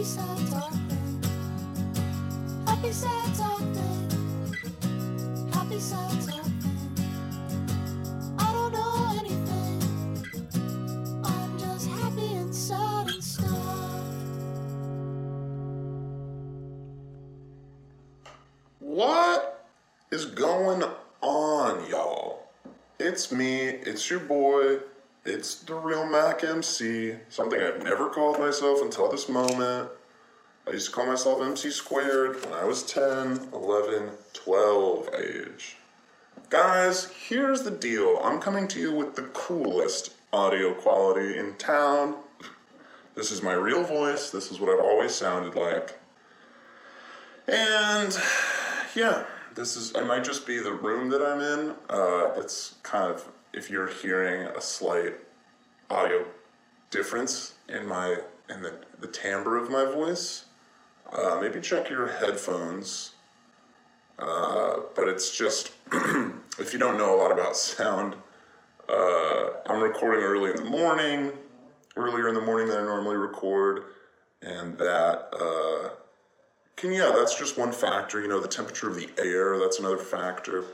Happy sad talking. Happy sad talking. Happy sad talking. I don't know anything. I'm just happy and sad and stuff. What is going on, y'all? It's me, it's your boy, it's the real Mac MC, something I've never called myself until this moment. I used to call myself MC squared when I was 10, 11, 12 age. Guys, here's the deal. I'm coming to you with the coolest audio quality in town. This is my real voice. This is what I've always sounded like. And yeah, this is. I might just be the room that I'm in. Uh, it's kind of if you're hearing a slight audio difference in my in the the timbre of my voice. Uh, maybe check your headphones. Uh, but it's just if you don't know a lot about sound, uh, I'm recording early in the morning, earlier in the morning than I normally record, and that uh, can yeah, that's just one factor. You know, the temperature of the air, that's another factor.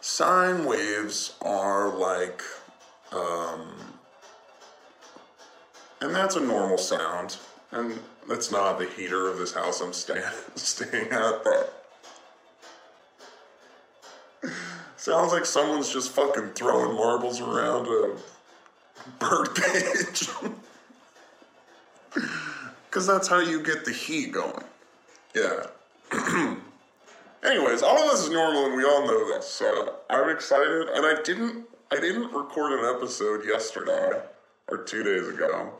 Sine waves are like, um, and that's a normal sound, and that's not the heater of this house I'm staying staying at. That sounds like someone's just fucking throwing marbles around a bird cage. Because that's how you get the heat going. Yeah. Anyways, all of this is normal and we all know this. So I'm excited. And I didn't I didn't record an episode yesterday or two days ago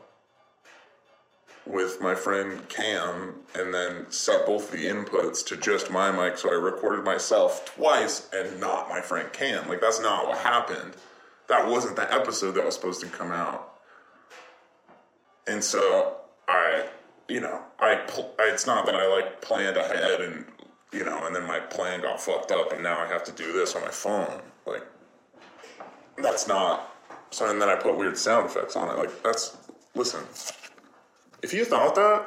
with my friend Cam and then set both the inputs to just my mic so I recorded myself twice and not my friend Cam. Like that's not what happened. That wasn't the episode that was supposed to come out. And so I, you know, I, pl- it's not that I like planned ahead and, you know, and then my plan got fucked up and now I have to do this on my phone. Like, that's not, so, and then I put weird sound effects on it. Like, that's, listen, if you thought that,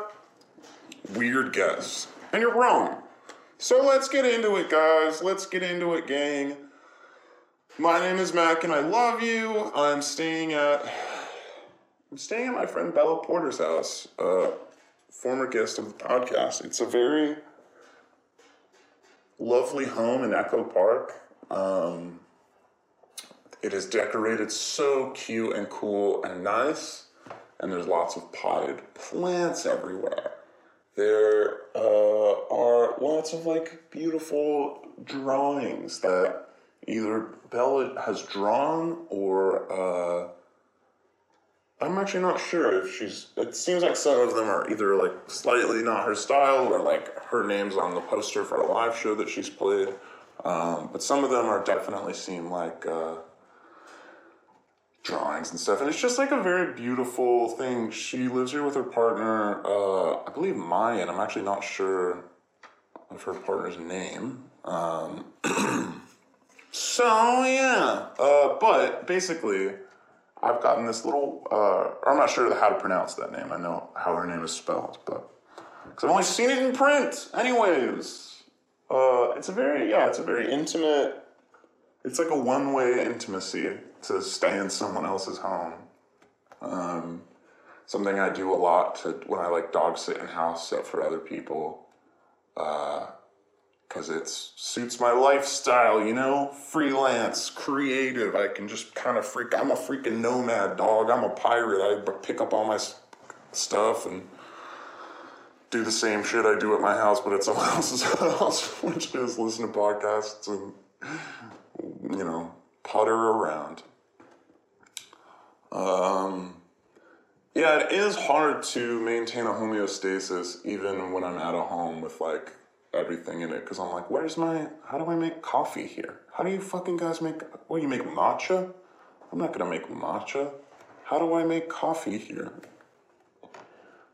weird guess. And you're wrong. So let's get into it, guys. Let's get into it, gang. My name is Mac and I love you. I'm staying at I'm staying at my friend Bella Porter's house, uh, former guest of the podcast. It's a very lovely home in Echo Park. Um, it is decorated so cute and cool and nice, and there's lots of potted plants everywhere. There uh, are lots of like beautiful drawings that either Bella has drawn or. Uh, I'm actually not sure if she's. It seems like some of them are either like slightly not her style or like her name's on the poster for a live show that she's played. Um, but some of them are definitely seem like uh, drawings and stuff. And it's just like a very beautiful thing. She lives here with her partner, uh, I believe Mayan. I'm actually not sure of her partner's name. Um, so, yeah. Uh, but basically. I've gotten this little, uh, I'm not sure how to pronounce that name. I know how her name is spelled, but because I've only seen it in print. Anyways, uh, it's a very, yeah, it's a very intimate, it's like a one way intimacy to stay in someone else's home. Um, something I do a lot to when I like dog sit and house sit for other people. Uh, because it suits my lifestyle, you know? Freelance, creative. I can just kind of freak. I'm a freaking nomad dog. I'm a pirate. I pick up all my stuff and do the same shit I do at my house, but at someone else's house, which is listen to podcasts and, you know, putter around. Um, yeah, it is hard to maintain a homeostasis even when I'm at a home with like everything in it because I'm like, where's my? How do I make coffee here? How do you fucking guys make? What you make matcha? I'm not gonna make matcha. How do I make coffee here?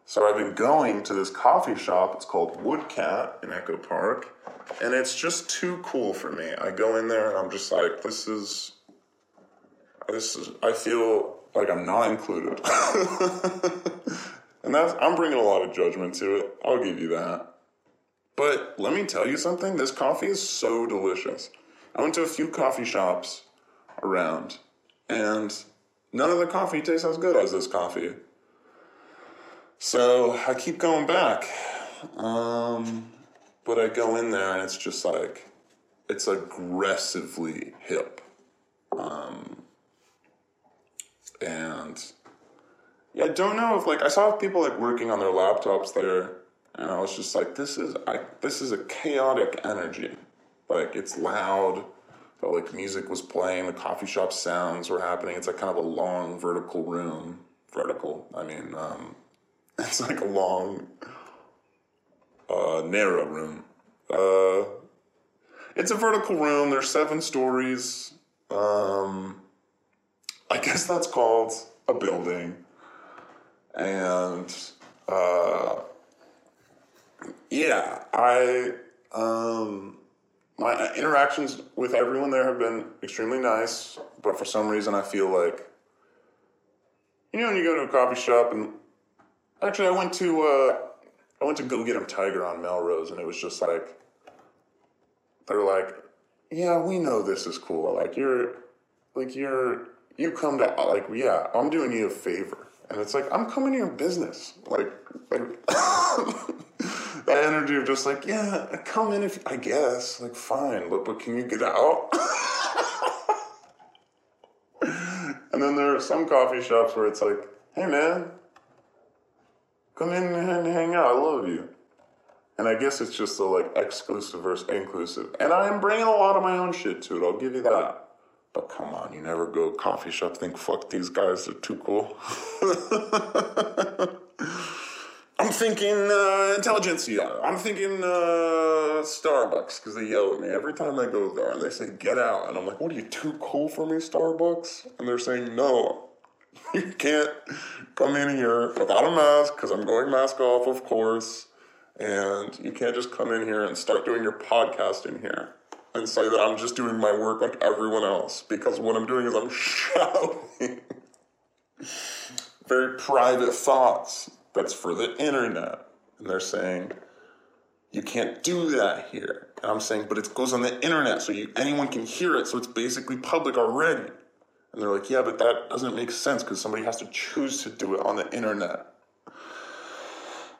So I've been going to this coffee shop. It's called Woodcat in Echo Park, and it's just too cool for me. I go in there and I'm just like, this is, this is. I feel like I'm not included. And that's I'm bringing a lot of judgment to it. I'll give you that. But let me tell you something. This coffee is so delicious. I went to a few coffee shops around, and none of the coffee tastes as good as this coffee. So I keep going back. Um, but I go in there and it's just like, it's aggressively hip. Um, and yeah, I don't know if like I saw people like working on their laptops there, and I was just like, this is I this is a chaotic energy. Like it's loud. Felt like music was playing. The coffee shop sounds were happening. It's like kind of a long vertical room. Vertical. I mean, um, it's like a long, uh, narrow room. Uh, it's a vertical room. There's seven stories. Um, I guess that's called a building. And uh, yeah, I um, my interactions with everyone there have been extremely nice, but for some reason I feel like you know when you go to a coffee shop and actually I went to uh, I went to Go Get Em Tiger on Melrose and it was just like they're like, yeah, we know this is cool. Like you're like you're you come to like yeah, I'm doing you a favor. And it's like I'm coming to your business. Like like that energy of just like, yeah, come in if I guess. Like fine, but but can you get out? and then there are some coffee shops where it's like, hey man, come in and hang out. I love you. And I guess it's just the like exclusive versus inclusive. And I am bringing a lot of my own shit to it. I'll give you that. But come on, you never go coffee shop think fuck these guys they're too cool. I'm thinking uh, intelligentsia. I'm thinking uh, Starbucks because they yell at me every time I go there and they say get out and I'm like, what are you too cool for me, Starbucks? And they're saying no, you can't come in here without a mask because I'm going mask off, of course. And you can't just come in here and start doing your podcast in here and say that I'm just doing my work like everyone else because what I'm doing is I'm shouting very private thoughts that's for the internet. And they're saying, you can't do that here. And I'm saying, but it goes on the internet so you, anyone can hear it, so it's basically public already. And they're like, yeah, but that doesn't make sense because somebody has to choose to do it on the internet.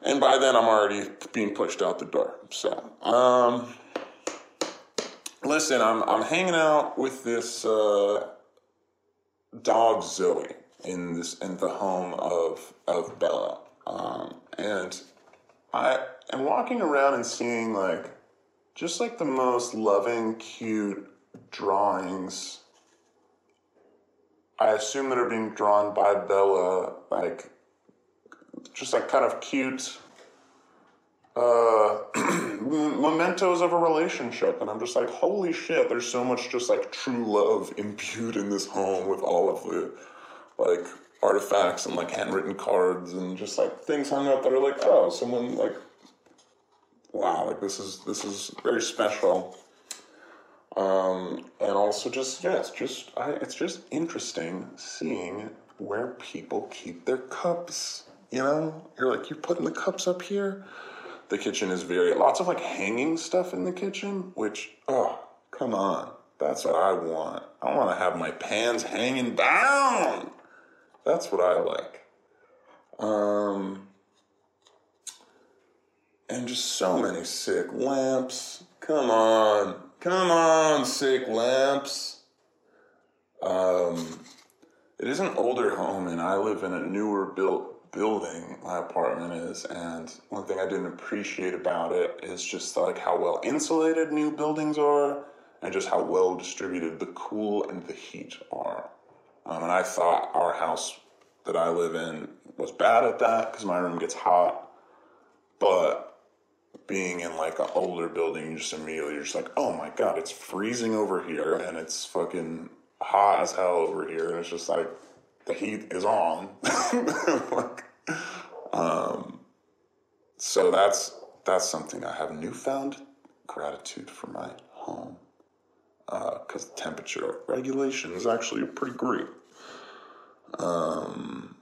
And by then, I'm already being pushed out the door. So, um, listen, I'm I'm hanging out with this uh, dog Zoe in this in the home of of Bella, um, and I am walking around and seeing like just like the most loving, cute drawings. I assume that are being drawn by Bella, like just like kind of cute uh, mementos of a relationship. And I'm just like, holy shit, there's so much just like true love imbued in this home with all of the like artifacts and like handwritten cards and just like things hung up that are like, oh, someone like, wow, like this is this is very special. Um, and also just yeah, it's just I, it's just interesting seeing where people keep their cups. You know, you're like you're putting the cups up here. The kitchen is very lots of like hanging stuff in the kitchen, which oh come on, that's what I want. I want to have my pans hanging down. That's what I like. Um, and just so many sick lamps. Come on, come on, sick lamps. Um, it is an older home, and I live in a newer built building. My apartment is, and one thing I didn't appreciate about it is just like how well insulated new buildings are, and just how well distributed the cool and the heat are. Um, and I thought our house that I live in was bad at that because my room gets hot. But being in like an older building, you just immediately you're just like, oh my god, it's freezing over here and it's fucking hot as hell over here, and it's just like the heat is on. like, um, so that's that's something I have newfound gratitude for my home because the temperature regulation is actually pretty great. Um,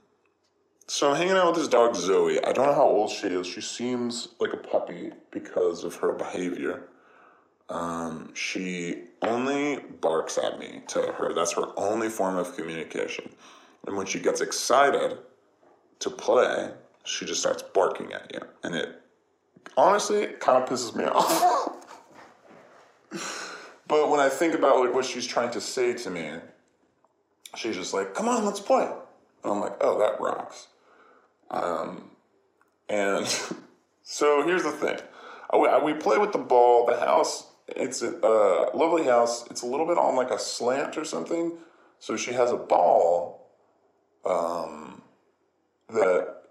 so I'm hanging out with this dog Zoe. I don't know how old she is. She seems like a puppy because of her behavior. Um, she only barks at me to her. That's her only form of communication. And when she gets excited to play, she just starts barking at you. And it honestly kind of pisses me off. but when I think about what she's trying to say to me, she's just like, "Come on, let's play." And I'm like, "Oh, that rocks." Um, and so here's the thing: we, we play with the ball. The house, it's a uh, lovely house. It's a little bit on like a slant or something. So she has a ball um, that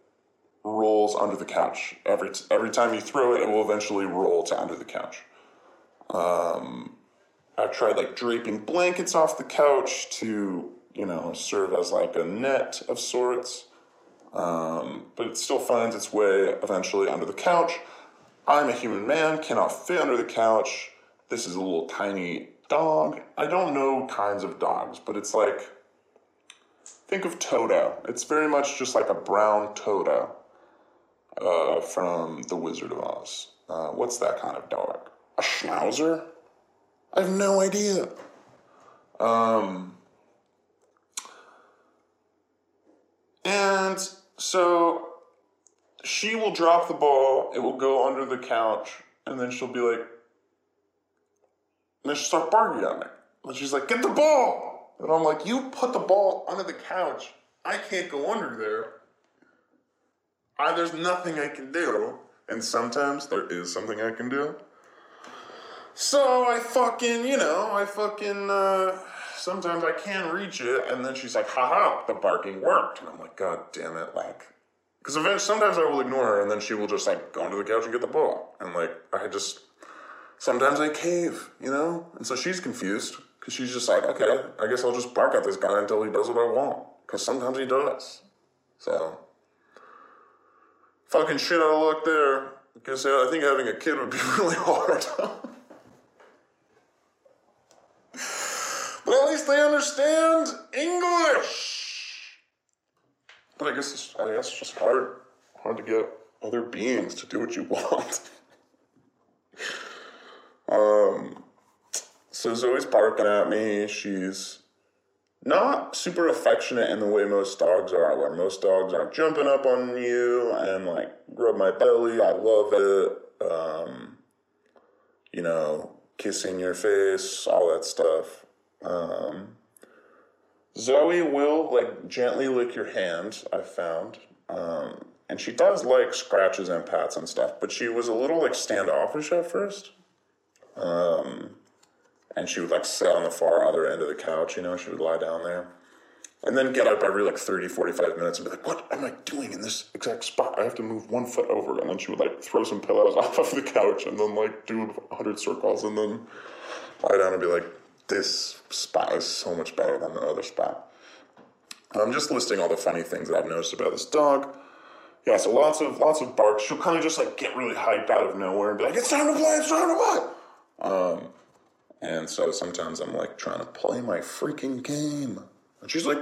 rolls under the couch. Every every time you throw it, it will eventually roll to under the couch. Um, I've tried like draping blankets off the couch to you know serve as like a net of sorts, um, but it still finds its way eventually under the couch. I'm a human man, cannot fit under the couch. This is a little tiny dog. I don't know kinds of dogs, but it's like think of Toto. It's very much just like a brown Toto uh, from The Wizard of Oz. Uh, what's that kind of dog? A Schnauzer? I have no idea. Um, and so she will drop the ball, it will go under the couch, and then she'll be like, and then she'll start barking at me. And she's like, get the ball! And I'm like, you put the ball under the couch. I can't go under there. I, there's nothing I can do. And sometimes there is something I can do. So I fucking, you know, I fucking, uh, sometimes I can reach it. And then she's like, haha, the barking worked. And I'm like, God damn it. Like, because eventually, sometimes I will ignore her and then she will just like go under the couch and get the ball. And like, I just, sometimes I cave, you know? And so she's confused because she's just like, okay, I guess I'll just bark at this guy until he does what I want. Because sometimes he does. So, fucking shit out of luck there. Because uh, I think having a kid would be really hard. but at least they understand English. But I guess it's, I guess it's just hard, hard to get other beings to do what you want. um, so Zoe's barking at me. She's not super affectionate in the way most dogs are, where most dogs are jumping up on you and like rub my belly. I love it. Um, you know, kissing your face, all that stuff. Um, Zoe will like gently lick your hand, I've found. Um, and she does like scratches and pats and stuff, but she was a little like standoffish at first. Um, and she would like sit on the far other end of the couch, you know, she would lie down there. And then get up every like 30, 45 minutes and be like, what am I doing in this exact spot? I have to move one foot over. And then she would like throw some pillows off of the couch and then like do 100 circles and then lie down and be like, this spot is so much better than the other spot. I'm just listing all the funny things that I've noticed about this dog. Yeah, so lots of lots of barks. She'll kind of just like get really hyped out of nowhere and be like, "It's time to play! It's time to play!" Um, and so sometimes I'm like trying to play my freaking game, and she's like.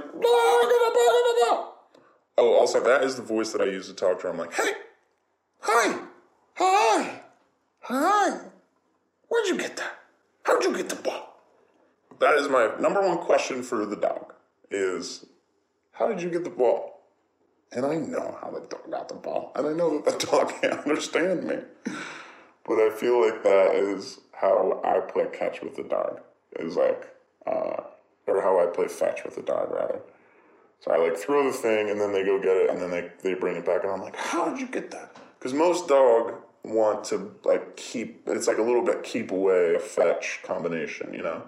"Oh, also that is the voice that I use to talk to her." I'm like, "Hey, hi, hi, hi, where'd you get that? How'd you get the ball?" That is my number one question for the dog: is how did you get the ball? And I know how the dog got the ball, and I know that the dog can't understand me. But I feel like that is how I play catch with the dog. Is like, uh, or how I play fetch with the dog rather. So I like throw the thing, and then they go get it, and then they they bring it back, and I'm like, how did you get that? Because most dog want to like keep. It's like a little bit keep away a fetch combination, you know,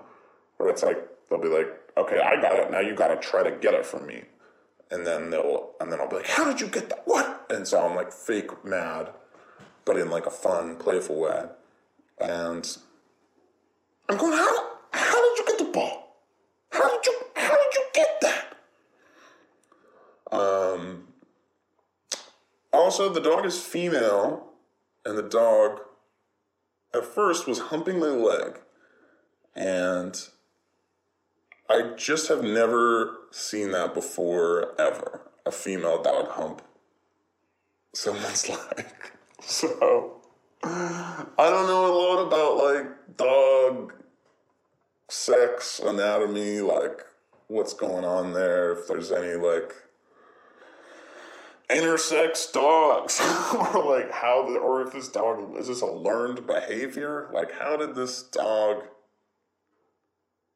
where it's like they'll be like, okay, I got it. Now you got to try to get it from me and then they'll and then I'll be like, "How did you get that? What?" And so I'm like fake mad, but in like a fun, playful way. And I'm going, "How? How did you get the ball? How did you? How did you get that?" Um. Also, the dog is female, and the dog at first was humping my leg, and I just have never seen that before, ever. a female dog hump someone's like. So, I don't know a lot about like dog sex anatomy, like what's going on there, if there's any like intersex dogs, or like how, the, or if this dog is this a learned behavior? Like, how did this dog,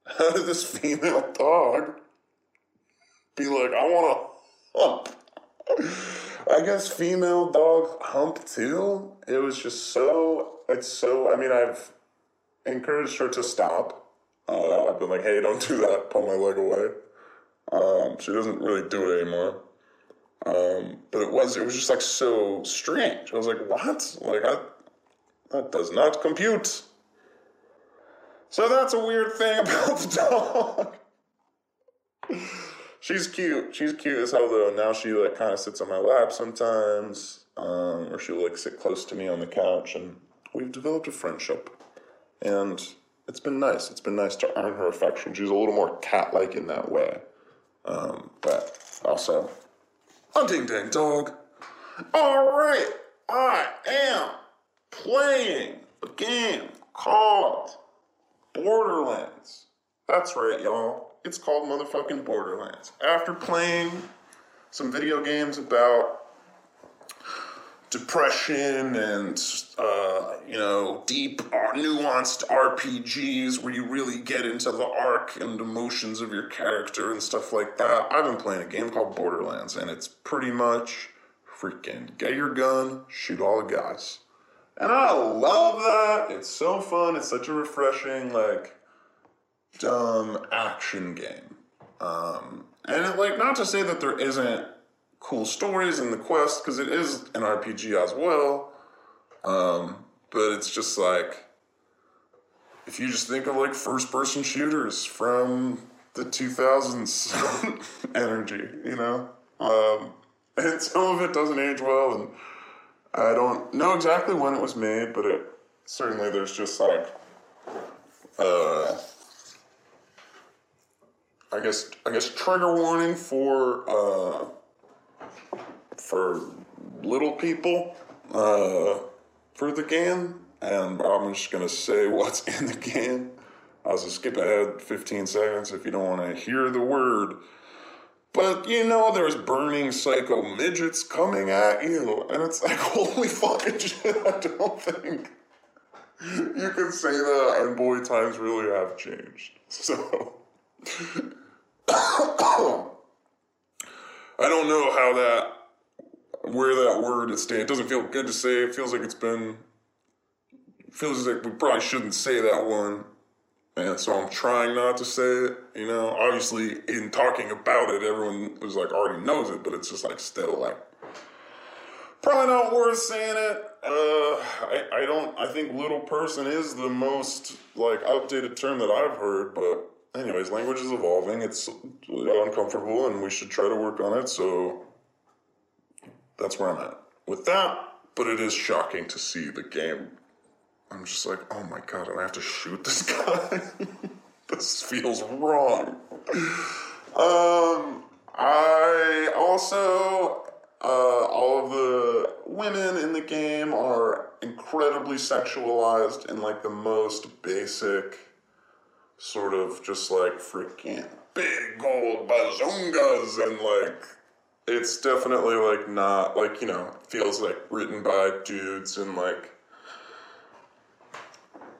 how did this female dog be like, I want to hump? I guess female dog hump too. It was just so. It's so. I mean, I've encouraged her to stop. Uh, I've been like, hey, don't do that. Pull my leg away. Um, she doesn't really do it anymore. Um, but it was. It was just like so strange. I was like, what? Like, I, that does not compute. So that's a weird thing about the dog. She's cute. She's cute as hell though. Now she like kind of sits on my lap sometimes, um, or she'll like sit close to me on the couch, and we've developed a friendship. And it's been nice. It's been nice to earn her affection. She's a little more cat-like in that way, um, but also hunting dang dog. All right, I am playing a game called Borderlands. That's right, y'all. It's called motherfucking Borderlands. After playing some video games about depression and uh, you know deep uh, nuanced rpgs where you really get into the arc and emotions of your character and stuff like that i've been playing a game called borderlands and it's pretty much freaking get your gun shoot all the guys and i love that it's so fun it's such a refreshing like dumb action game um, and it, like not to say that there isn't cool stories in the quest because it is an RPG as well. Um, but it's just like if you just think of like first person shooters from the 2000s energy, you know? Um, and some of it doesn't age well, and I don't know exactly when it was made, but it certainly there's just like, uh, I guess I guess trigger warning for uh, for little people uh, for the game, and I'm just gonna say what's in the game. I'll just skip ahead 15 seconds if you don't want to hear the word. But you know, there's burning psycho midgets coming at you, and it's like, holy fucking shit, I don't think you can say that, and boy, times really have changed. So. I don't know how that, where that word is staying. It doesn't feel good to say. It feels like it's been, feels like we probably shouldn't say that one. And so I'm trying not to say it. You know, obviously in talking about it, everyone was like already knows it, but it's just like still like probably not worth saying it. Uh, I, I don't. I think little person is the most like updated term that I've heard, but anyways, language is evolving. It's uncomfortable, and we should try to work on it. So that's where I'm at with that. But it is shocking to see the game. I'm just like, oh my god, I have to shoot this guy. this feels wrong. Um, I also, uh, all of the women in the game are incredibly sexualized in like the most basic sort of just like freaking big gold bazongas and like it's definitely like not like you know feels like written by dudes and like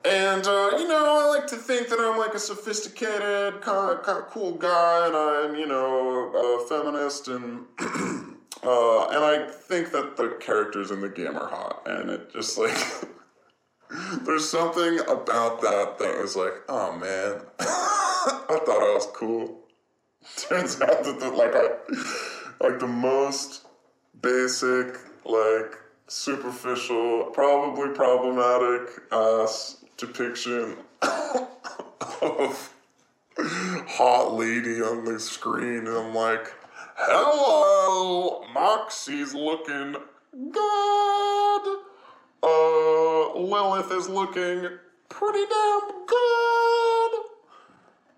and uh, you know I like to think that I'm like a sophisticated kind of kind of cool guy and I'm you know a feminist and uh, and I think that the characters in the game are hot and it just like There's something about that that was like, oh man, I thought I was cool. Turns out that the, like I, like the most basic, like superficial, probably problematic ass depiction of hot lady on the screen, and I'm like, hello, Moxxi's looking good uh, Lilith is looking pretty damn good.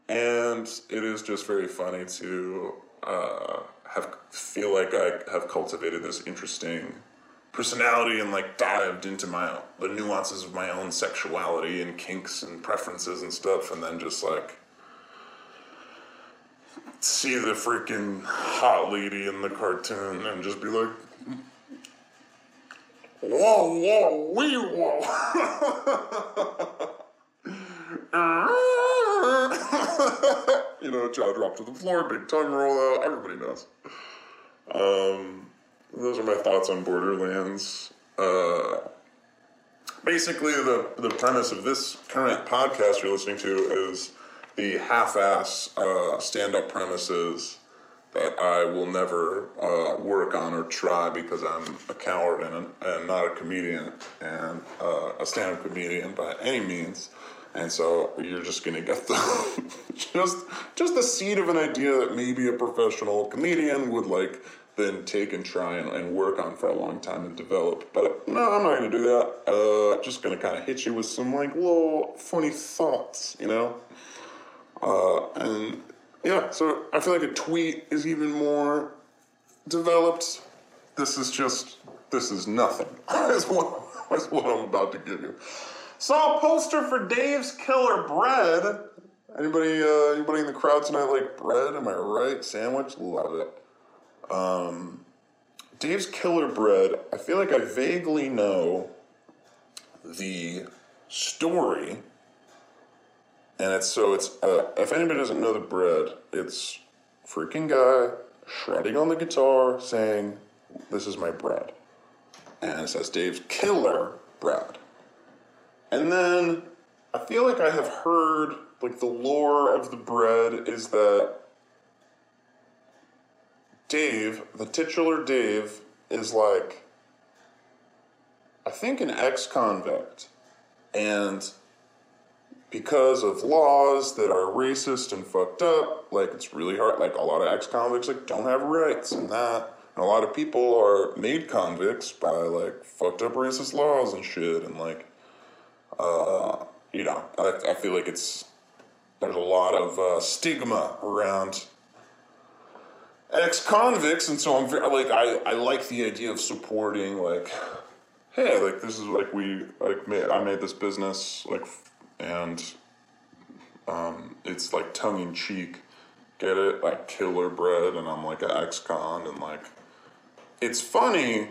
And it is just very funny to uh, have feel like I have cultivated this interesting personality and like dived into my the nuances of my own sexuality and kinks and preferences and stuff, and then just like see the freaking hot lady in the cartoon and just be like, whoa, whoa, wee, whoa. you know, jaw drop to the floor, big tongue roll out. Everybody knows. Um, those are my thoughts on Borderlands. Uh, basically, the the premise of this current podcast you're listening to is the half-ass uh, stand-up premises that I will never uh, work on or try because I'm a coward and, and not a comedian and uh, a stand-up comedian by any means. And so you're just gonna get the just just the seed of an idea that maybe a professional comedian would like then take and try and, and work on for a long time and develop. But no, I'm not gonna do that. Uh, just gonna kind of hit you with some like little funny thoughts, you know. Uh, and yeah, so I feel like a tweet is even more developed. This is just this is nothing. is what what I'm about to give you. Saw a poster for Dave's Killer Bread. Anybody uh, anybody in the crowd tonight like bread? Am I right? Sandwich? Love it. Um, Dave's Killer Bread. I feel like I vaguely know the story, and it's so it's uh, if anybody doesn't know the bread, it's freaking guy shredding on the guitar saying, "This is my bread," and it says Dave's Killer Bread. And then I feel like I have heard like the lore of the bread is that Dave, the titular Dave, is like I think an ex-convict, and because of laws that are racist and fucked up, like it's really hard. Like a lot of ex-convicts like don't have rights and that. And a lot of people are made convicts by like fucked up racist laws and shit. And like, uh, you know, I, I feel like it's there's a lot of uh, stigma around ex-convicts, and so I'm very like I I like the idea of supporting like, hey, like this is like we like made, I made this business like and um, it's like tongue in cheek. Get it? Like killer bread, and I'm like an ex con, and like it's funny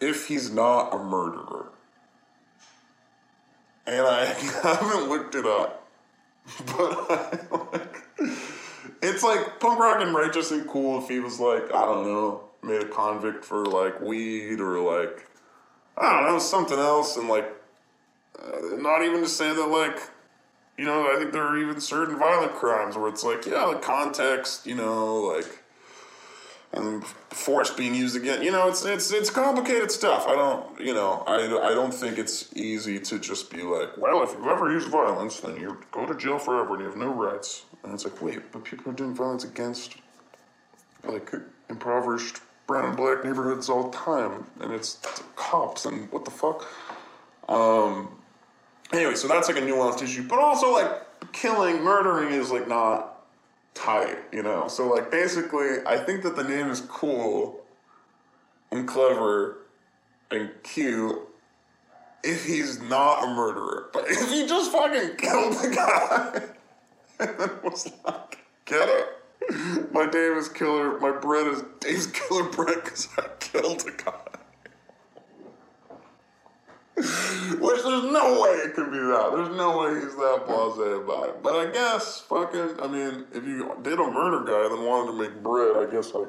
if he's not a murderer. And I haven't looked it up, but I, like, it's like punk rock and righteous and cool if he was like I don't know made a convict for like weed or like I don't know something else and like uh, not even to say that like you know i think there are even certain violent crimes where it's like yeah the context you know like and force being used again. You know it's it's it's complicated stuff. I don't you know i, I don't think it's easy to just be like well if you ever use violence then you go to jail forever and you have no rights. And it's like wait but people are doing violence against like impoverished brown and black neighborhoods all the time. And it's cops and what the fuck? Um anyway, so that's like a nuanced issue, but also like killing, murdering is like not tight, you know. So like basically, I think that the name is cool and clever and cute if he's not a murderer, but if he just fucking killed the guy and then was like, get it. My name is Killer. My bread is Dave's Killer Bread because I killed a guy. Which there's no way it could be that. There's no way he's that blasé about it. But I guess fucking I mean, if you did a murder guy then wanted to make bread, I guess like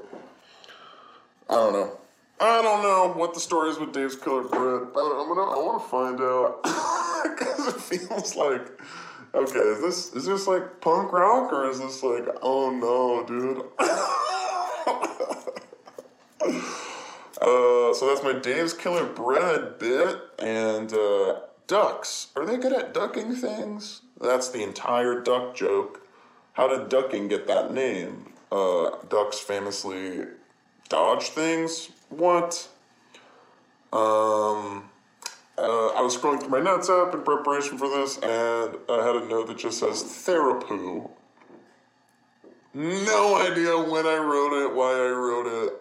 I don't know. I don't know what the story is with Dave's Killer Bread, but I'm gonna I wanna find out. Cause it feels like okay, is this is this like punk rock or is this like oh no, dude? Uh, so that's my Dave's Killer Bread bit. And uh, ducks. Are they good at ducking things? That's the entire duck joke. How did ducking get that name? Uh, ducks famously dodge things. What? Um, uh, I was scrolling through my notes app in preparation for this, and I had a note that just says Therapoo. no idea when I wrote it, why I wrote it.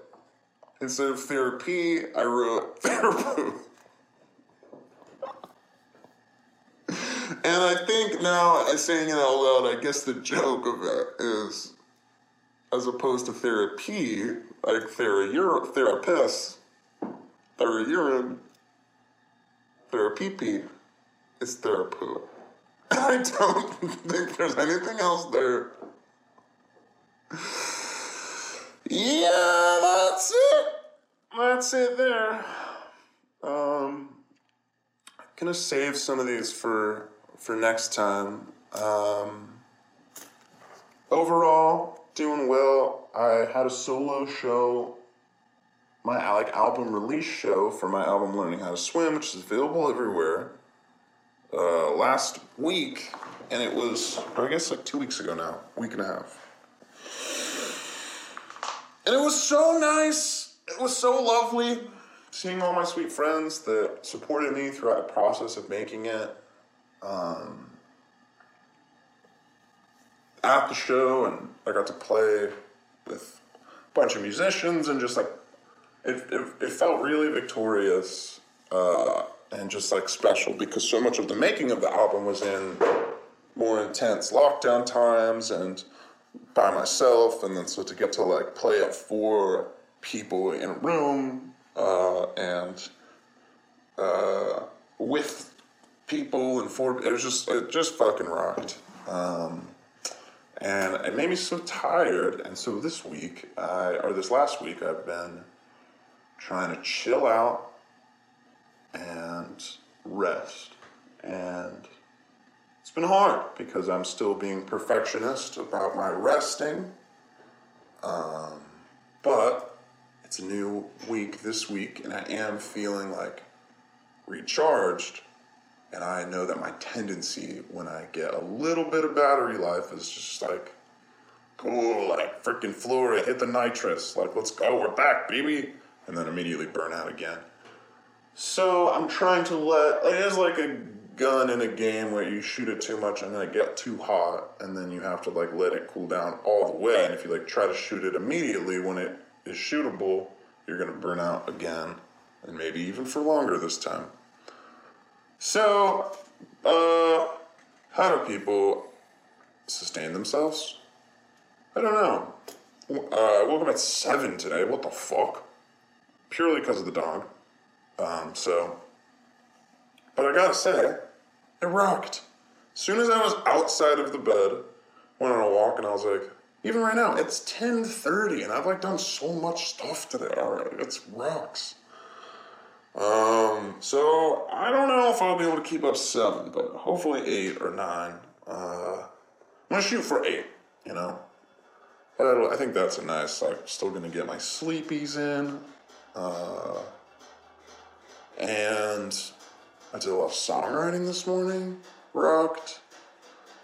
Instead of therapy, I wrote therapy. And I think now, uh, saying it out loud, I guess the joke of it is, as opposed to therapy, like thera- therapist, thera-urine, therapy, pee, it's therapy. I don't think there's anything else there. Yeah, that's it. That's it there. Um, gonna save some of these for for next time. Um, overall, doing well. I had a solo show, my like album release show for my album Learning How to Swim, which is available everywhere. Uh, last week, and it was, I guess like two weeks ago now, week and a half. And it was so nice. It was so lovely seeing all my sweet friends that supported me throughout the process of making it. Um, at the show, and I got to play with a bunch of musicians, and just like it, it, it felt really victorious uh, and just like special because so much of the making of the album was in more intense lockdown times and by myself, and then so to get to like play it for people in a room uh, and uh, with people and for it was just it just fucking rocked. Um, and it made me so tired. And so this week, I, or this last week, I've been trying to chill out and rest. And it's been hard because I'm still being perfectionist about my resting. Um, but it's a new week this week, and I am feeling like recharged. And I know that my tendency when I get a little bit of battery life is just like, cool, like freaking Florida, hit the nitrous, like let's go, we're back, baby, and then immediately burn out again. So I'm trying to let it is like a gun in a game where you shoot it too much and then it get too hot, and then you have to like let it cool down all the way. And if you like try to shoot it immediately when it is shootable, you're gonna burn out again, and maybe even for longer this time. So, uh, how do people sustain themselves? I don't know. Uh, woke up at 7 today. What the fuck? Purely because of the dog. Um, so, but I gotta say, it rocked. As soon as I was outside of the bed, went on a walk, and I was like, even right now, it's 10.30, and I've like done so much stuff today already. It's rocks. Um, so I don't know if I'll be able to keep up seven, but hopefully eight or nine. Uh, I'm gonna shoot for eight, you know. But I think that's a nice. I'm still gonna get my sleepies in, uh, and I did a lot of songwriting this morning. Rocked.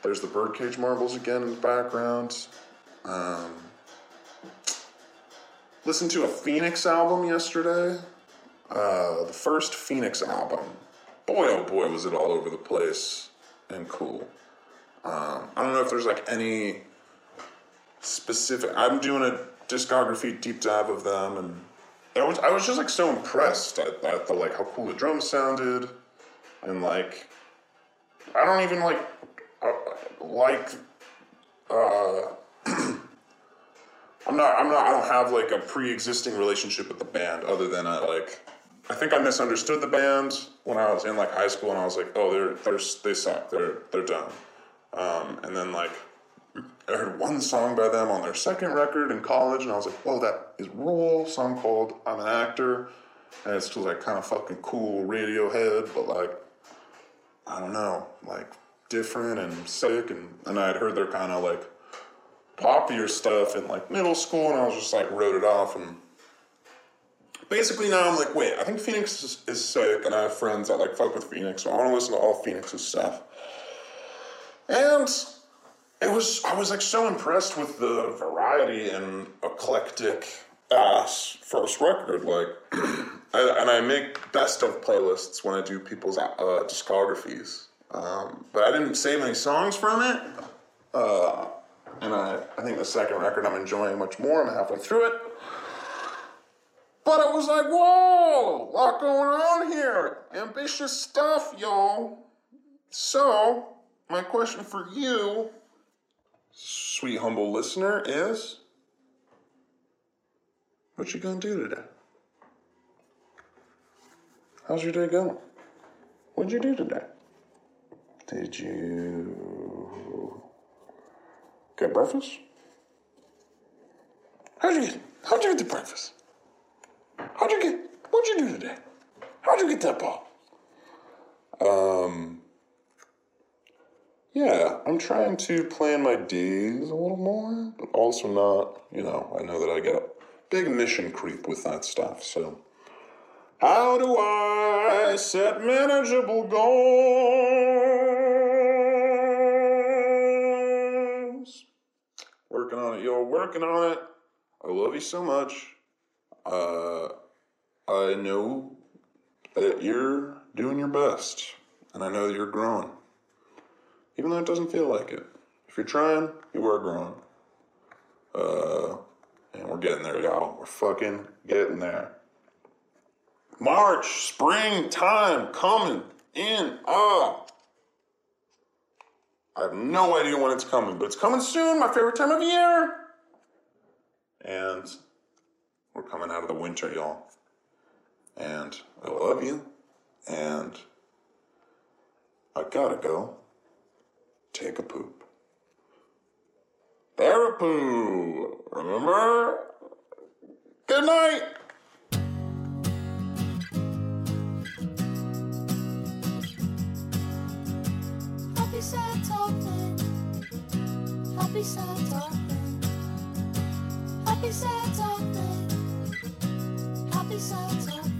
There's the birdcage marbles again in the background. Um, listened to a Phoenix album yesterday. Uh, the first Phoenix album. Boy, oh boy, was it all over the place and cool. Um, I don't know if there's like any specific. I'm doing a discography deep dive of them, and I was I was just like so impressed at, at the like how cool the drums sounded, and like I don't even like uh, like uh, I'm not I'm not I don't have like a pre-existing relationship with the band other than I like I think I misunderstood the band when I was in like high school and I was like oh they're they're they suck. They're they're dumb. Um, and then like I heard one song by them on their second record in college and I was like whoa that is Roll song called I'm an actor. And it's just like kind of fucking cool Radiohead but like I don't know like different and sick and and I had heard their kind of like poppier stuff in like middle school, and I was just like wrote it off. And basically now I'm like, wait, I think Phoenix is, is sick, and I have friends that like fuck with Phoenix, so I want to listen to all Phoenix's stuff. And it was I was like so impressed with the variety and eclectic ass first record. Like, I, and I make best of playlists when I do people's uh, discographies. Um, but I didn't save any songs from it. Uh, and I, I think the second record I'm enjoying much more. I'm halfway through it. But it was like, whoa, a lot going on here. Ambitious stuff, y'all. So, my question for you, sweet humble listener, is what you gonna do today? How's your day going? What'd you do today? Did you get breakfast? How'd you get? How'd you get the breakfast? How'd you get? What'd you do today? How'd you get that ball? Um. Yeah, I'm trying to plan my days a little more, but also not. You know, I know that I get big mission creep with that stuff. So, how do I set manageable goals? Working on it, yo. Working on it. I love you so much. Uh, I know that you're doing your best, and I know that you're growing, even though it doesn't feel like it. If you're trying, you are growing. Uh, and we're getting there, y'all. We're fucking getting there. March, spring time coming in. Ah. I have no idea when it's coming, but it's coming soon. My favorite time of year. And we're coming out of the winter, y'all. And I love you. And I gotta go take a poop. Arapoo. Remember? Good night. Happy sad talking. Happy sad talking. Happy sad talking. Happy sad talking.